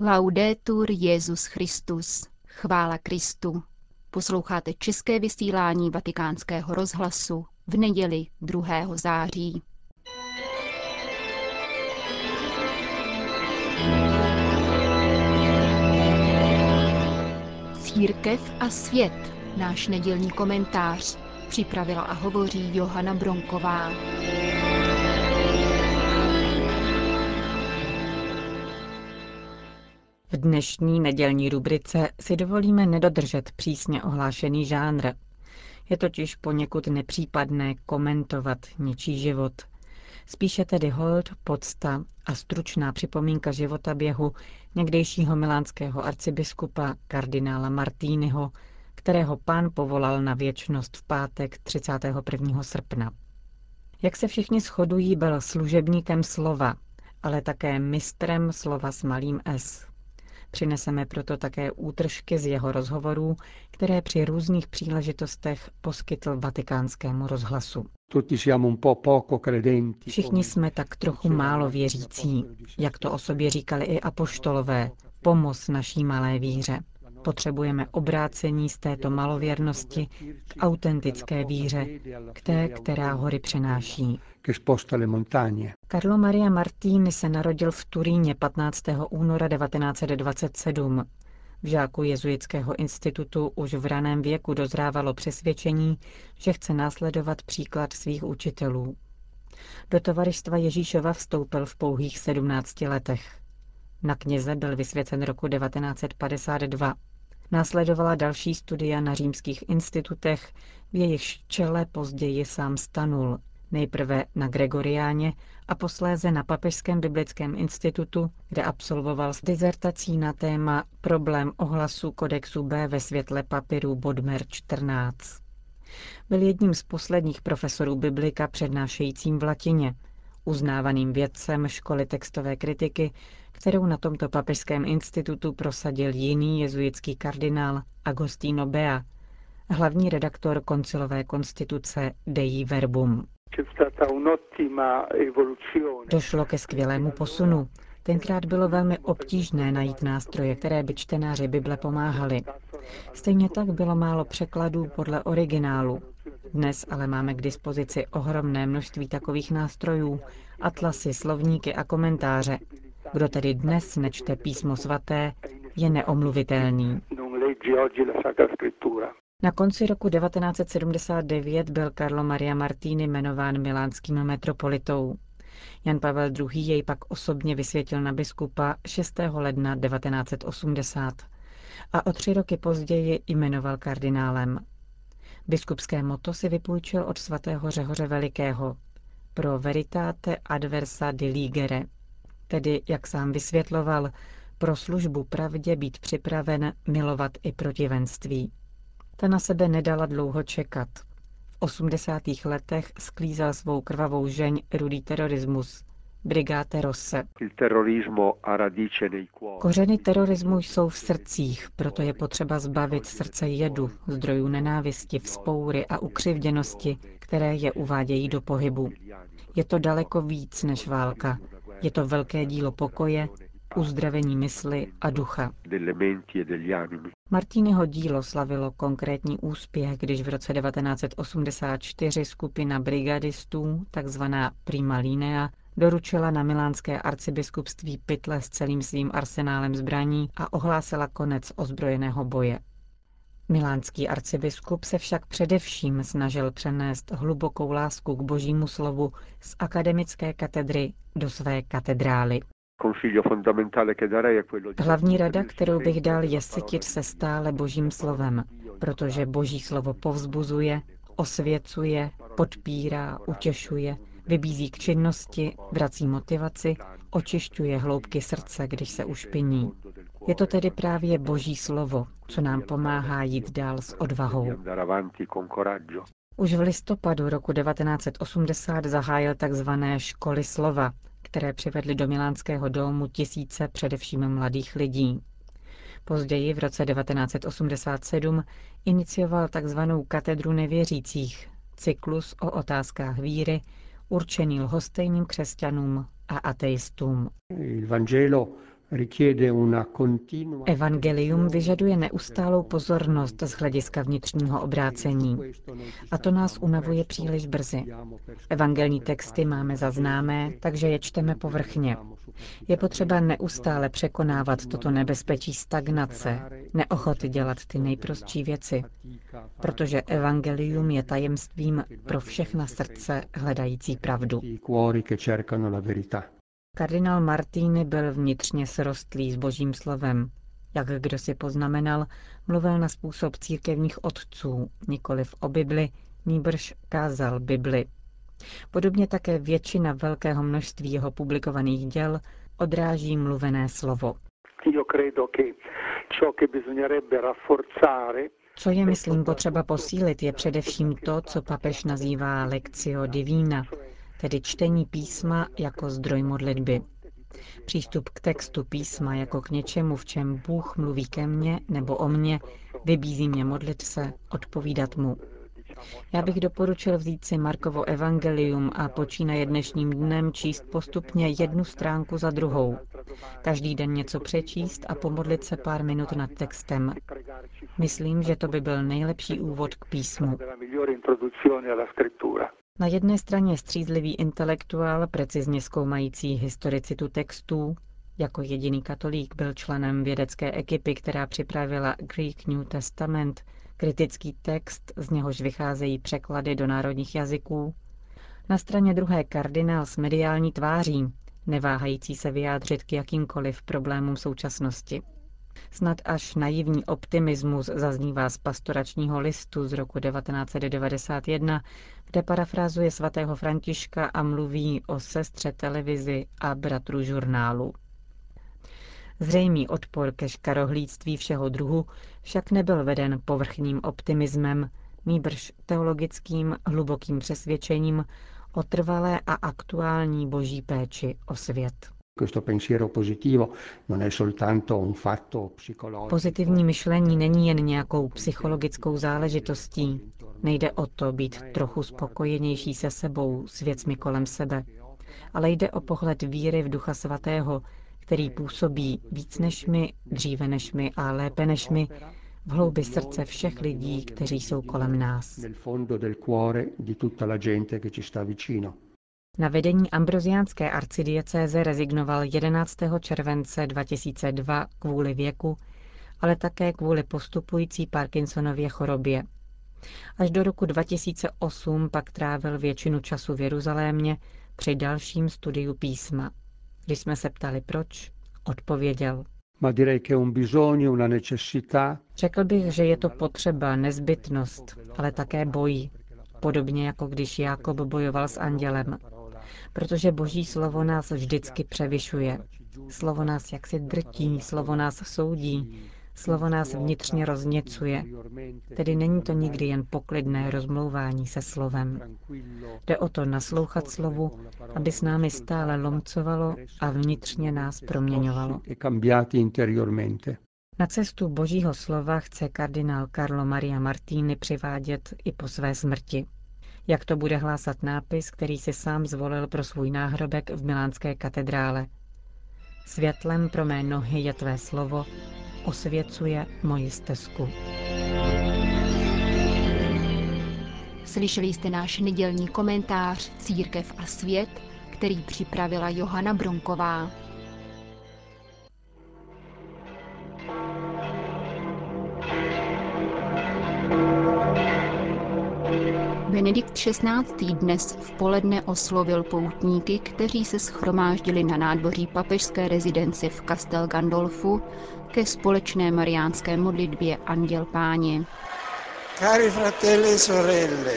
Laudetur Jezus Christus. Chvála Kristu. Posloucháte české vysílání Vatikánského rozhlasu v neděli 2. září. Církev a svět. Náš nedělní komentář. Připravila a hovoří Johana Bronková. Dnešní nedělní rubrice si dovolíme nedodržet přísně ohlášený žánr. Je totiž poněkud nepřípadné komentovat něčí život. Spíše tedy hold, podsta a stručná připomínka života běhu někdejšího milánského arcibiskupa kardinála Martínyho, kterého pán povolal na věčnost v pátek 31. srpna. Jak se všichni shodují, byl služebníkem slova, ale také mistrem slova s malým s. Přineseme proto také útržky z jeho rozhovorů, které při různých příležitostech poskytl vatikánskému rozhlasu. Všichni jsme tak trochu málo věřící, jak to o sobě říkali i apoštolové, pomoz naší malé víře. Potřebujeme obrácení z této malověrnosti k autentické víře, k té, která hory přenáší. Carlo Maria Martini se narodil v Turíně 15. února 1927. V žáku jezuitského institutu už v raném věku dozrávalo přesvědčení, že chce následovat příklad svých učitelů. Do tovaristva Ježíšova vstoupil v pouhých 17 letech. Na kněze byl vysvěcen roku 1952. Následovala další studia na římských institutech, v jejichž čele později sám stanul, nejprve na Gregoriáně a posléze na Papežském biblickém institutu, kde absolvoval s dizertací na téma Problém ohlasu kodexu B ve světle papíru Bodmer 14. Byl jedním z posledních profesorů biblika přednášejícím v latině, uznávaným vědcem školy textové kritiky, kterou na tomto papežském institutu prosadil jiný jezuitský kardinál Agostino Bea, hlavní redaktor koncilové konstituce Dei Verbum. Došlo ke skvělému posunu. Tenkrát bylo velmi obtížné najít nástroje, které by čtenáři Bible pomáhali. Stejně tak bylo málo překladů podle originálu. Dnes ale máme k dispozici ohromné množství takových nástrojů, atlasy, slovníky a komentáře. Kdo tedy dnes nečte písmo svaté, je neomluvitelný. Na konci roku 1979 byl Carlo Maria Martini jmenován milánským metropolitou. Jan Pavel II. jej pak osobně vysvětil na biskupa 6. ledna 1980 a o tři roky později jmenoval kardinálem. Biskupské moto si vypůjčil od svatého Řehoře Velikého pro veritate adversa diligere, tedy, jak sám vysvětloval, pro službu pravdě být připraven milovat i protivenství. Ta na sebe nedala dlouho čekat. V 80. letech sklízel svou krvavou žeň rudý terorismus, Brigáte Rosse. Kořeny terorismu jsou v srdcích, proto je potřeba zbavit srdce jedu, zdrojů nenávisti, vzpoury a ukřivděnosti, které je uvádějí do pohybu. Je to daleko víc než válka. Je to velké dílo pokoje, uzdravení mysli a ducha. Martiniho dílo slavilo konkrétní úspěch, když v roce 1984 skupina brigadistů, takzvaná Prima Linea, doručila na milánské arcibiskupství pytle s celým svým arsenálem zbraní a ohlásila konec ozbrojeného boje. Milánský arcibiskup se však především snažil přenést hlubokou lásku k božímu slovu z akademické katedry do své katedrály. Hlavní rada, kterou bych dal, je sytit se stále božím slovem, protože boží slovo povzbuzuje, osvěcuje, podpírá, utěšuje, vybízí k činnosti, vrací motivaci, očišťuje hloubky srdce, když se ušpiní. Je to tedy právě boží slovo, co nám pomáhá jít dál s odvahou. Už v listopadu roku 1980 zahájil tzv. školy slova, které přivedly do Milánského domu tisíce především mladých lidí. Později v roce 1987 inicioval tzv. katedru nevěřících, cyklus o otázkách víry, určený lhostejným křesťanům a ateistům. Evangelium vyžaduje neustálou pozornost z hlediska vnitřního obrácení. A to nás unavuje příliš brzy. Evangelní texty máme zaznámé, takže je čteme povrchně. Je potřeba neustále překonávat toto nebezpečí stagnace, neochoty dělat ty nejprostší věci, protože evangelium je tajemstvím pro všechna srdce hledající pravdu. Kardinál Martini byl vnitřně srostlý s božím slovem. Jak kdo si poznamenal, mluvil na způsob církevních otců, nikoliv o Bibli, nýbrž kázal Bibli. Podobně také většina velkého množství jeho publikovaných děl odráží mluvené slovo. Co je, myslím, potřeba posílit, je především to, co papež nazývá lekcio divina, tedy čtení písma jako zdroj modlitby. Přístup k textu písma jako k něčemu, v čem Bůh mluví ke mně nebo o mně, vybízí mě modlit se, odpovídat mu. Já bych doporučil vzít si Markovo evangelium a počínaje dnešním dnem číst postupně jednu stránku za druhou. Každý den něco přečíst a pomodlit se pár minut nad textem. Myslím, že to by byl nejlepší úvod k písmu. Na jedné straně střízlivý intelektuál, precizně zkoumající historicitu textů, jako jediný katolík byl členem vědecké ekipy, která připravila Greek New Testament, kritický text, z něhož vycházejí překlady do národních jazyků. Na straně druhé kardinál s mediální tváří, neváhající se vyjádřit k jakýmkoliv problémům současnosti. Snad až naivní optimismus zaznívá z pastoračního listu z roku 1991, kde parafrázuje svatého Františka a mluví o sestře televizi a bratru žurnálu. Zřejmý odpor ke škarohlídství všeho druhu však nebyl veden povrchním optimismem, nýbrž teologickým hlubokým přesvědčením o trvalé a aktuální boží péči o svět. Pozitivní myšlení není jen nějakou psychologickou záležitostí. Nejde o to být trochu spokojenější se sebou, s věcmi kolem sebe, ale jde o pohled víry v Ducha Svatého, který působí víc než my, dříve než my a lépe než my, v hloubi srdce všech lidí, kteří jsou kolem nás. Na vedení ambroziánské arcidiecéze rezignoval 11. července 2002 kvůli věku, ale také kvůli postupující Parkinsonově chorobě. Až do roku 2008 pak trávil většinu času v Jeruzalémě při dalším studiu písma. Když jsme se ptali proč, odpověděl. Řekl bych, že je to potřeba, nezbytnost, ale také boj. Podobně jako když Jákob bojoval s andělem. Protože boží slovo nás vždycky převyšuje. Slovo nás jaksi drtí, slovo nás soudí, Slovo nás vnitřně rozněcuje, tedy není to nikdy jen poklidné rozmlouvání se slovem. Jde o to naslouchat slovu, aby s námi stále lomcovalo a vnitřně nás proměňovalo. Na cestu božího slova chce kardinál Carlo Maria Martini přivádět i po své smrti. Jak to bude hlásat nápis, který si sám zvolil pro svůj náhrobek v milánské katedrále. Světlem pro mé nohy je tvé slovo, osvěcuje moji stezku. Slyšeli jste náš nedělní komentář Církev a svět, který připravila Johana Bronková. Benedikt XVI. dnes v poledne oslovil poutníky, kteří se schromáždili na nádvoří papežské rezidence v Castel Gandolfu ke společné mariánské modlitbě Anděl Páně. Cari fratelli e sorelle,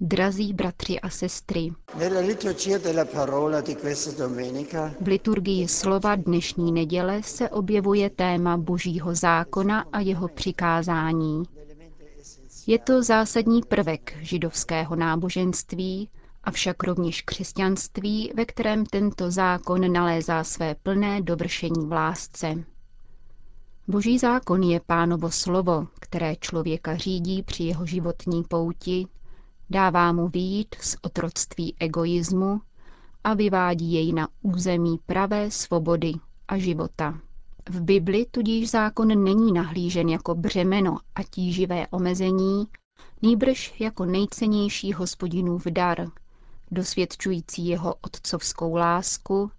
Drazí bratři a sestry, v liturgii slova dnešní neděle se objevuje téma božího zákona a jeho přikázání. Je to zásadní prvek židovského náboženství, avšak rovněž křesťanství, ve kterém tento zákon nalézá své plné dovršení v lásce. Boží zákon je pánovo slovo, které člověka řídí při jeho životní pouti, dává mu výjít z otroctví egoismu a vyvádí jej na území pravé svobody a života. V Bibli tudíž zákon není nahlížen jako břemeno a tíživé omezení, nýbrž jako nejcennější hospodinův dar, dosvědčující jeho otcovskou lásku,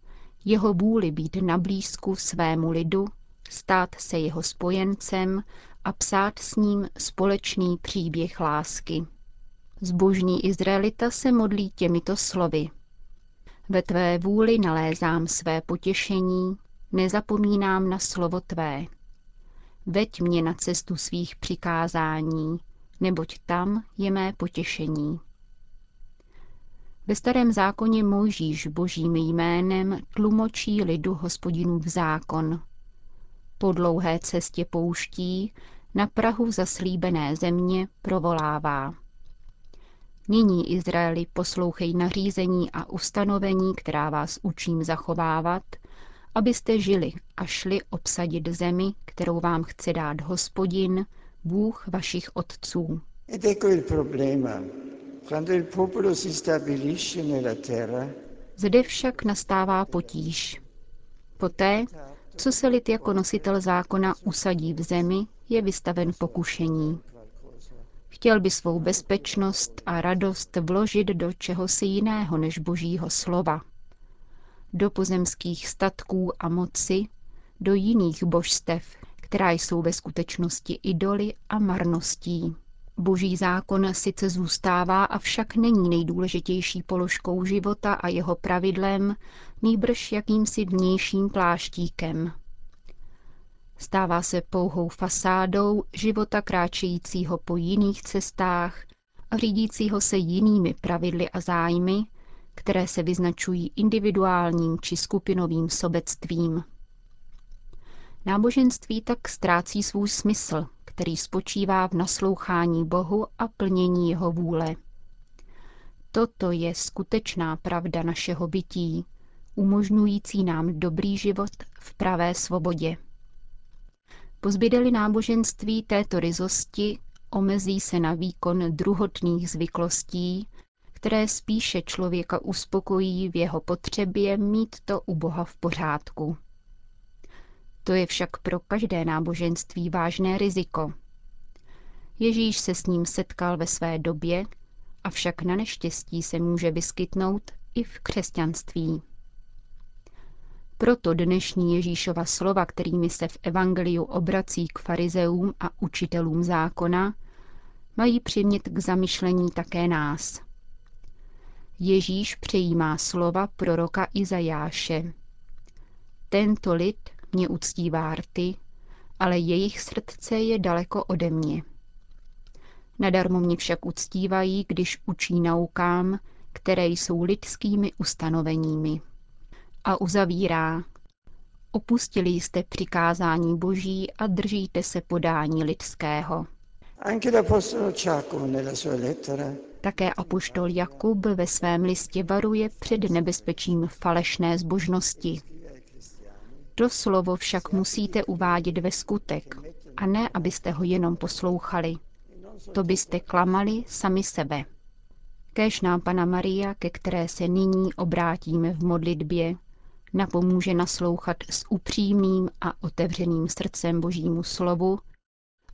jeho vůli být na blízku svému lidu, stát se jeho spojencem a psát s ním společný příběh lásky. Zbožný Izraelita se modlí těmito slovy. Ve tvé vůli nalézám své potěšení, nezapomínám na slovo tvé. Veď mě na cestu svých přikázání, neboť tam je mé potěšení. Ve starém zákoně Mojžíš božím jménem tlumočí lidu v zákon. Po dlouhé cestě pouští na Prahu zaslíbené země provolává. Nyní, Izraeli, poslouchej nařízení a ustanovení, která vás učím zachovávat, abyste žili a šli obsadit zemi, kterou vám chce dát hospodin, Bůh vašich otců. Zde však nastává potíž. Poté, co se lid jako nositel zákona usadí v zemi, je vystaven pokušení. Chtěl by svou bezpečnost a radost vložit do čehosi jiného než božího slova. Do pozemských statků a moci, do jiných božstev, která jsou ve skutečnosti idoly a marností. Boží zákon sice zůstává, avšak není nejdůležitější položkou života a jeho pravidlem, nýbrž jakýmsi vnějším pláštíkem. Stává se pouhou fasádou života kráčejícího po jiných cestách a řídícího se jinými pravidly a zájmy, které se vyznačují individuálním či skupinovým sobectvím. Náboženství tak ztrácí svůj smysl, který spočívá v naslouchání Bohu a plnění jeho vůle. Toto je skutečná pravda našeho bytí, umožňující nám dobrý život v pravé svobodě. Pozbydeli náboženství této ryzosti, omezí se na výkon druhotných zvyklostí, které spíše člověka uspokojí v jeho potřebě mít to u Boha v pořádku. To je však pro každé náboženství vážné riziko. Ježíš se s ním setkal ve své době, avšak na neštěstí se může vyskytnout i v křesťanství. Proto dnešní Ježíšova slova, kterými se v Evangeliu obrací k farizeům a učitelům zákona, mají přimět k zamyšlení také nás. Ježíš přejímá slova proroka Izajáše. Tento lid mě uctívá rty, ale jejich srdce je daleko ode mě. Nadarmo mě však uctívají, když učí naukám, které jsou lidskými ustanoveními. A uzavírá. Opustili jste přikázání boží a držíte se podání lidského. Také apoštol Jakub ve svém listě varuje před nebezpečím falešné zbožnosti. To slovo však musíte uvádět ve skutek, a ne, abyste ho jenom poslouchali. To byste klamali sami sebe. Kéž nám Pana Maria, ke které se nyní obrátíme v modlitbě, napomůže naslouchat s upřímným a otevřeným srdcem Božímu slovu,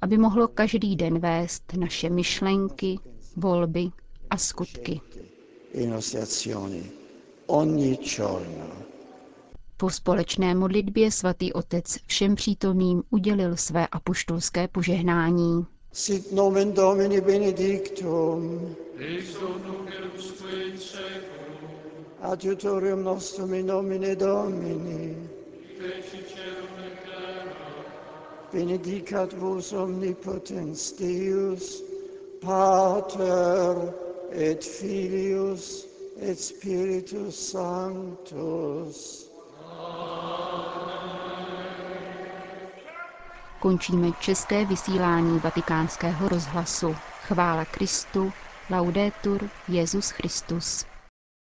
aby mohlo každý den vést naše myšlenky, volby a skutky. Po společné modlitbě svatý otec všem přítomným udělil své apoštolské požehnání. Sit nomen Domini benedictum. Ex nunc in seculum. Adiutorium nostrum in nomine Domini. Benedicat vos omnipotens Deus, Pater et Filius et Spiritus Sanctus. Končíme české vysílání vatikánského rozhlasu. Chvála Kristu, laudetur Jezus Christus.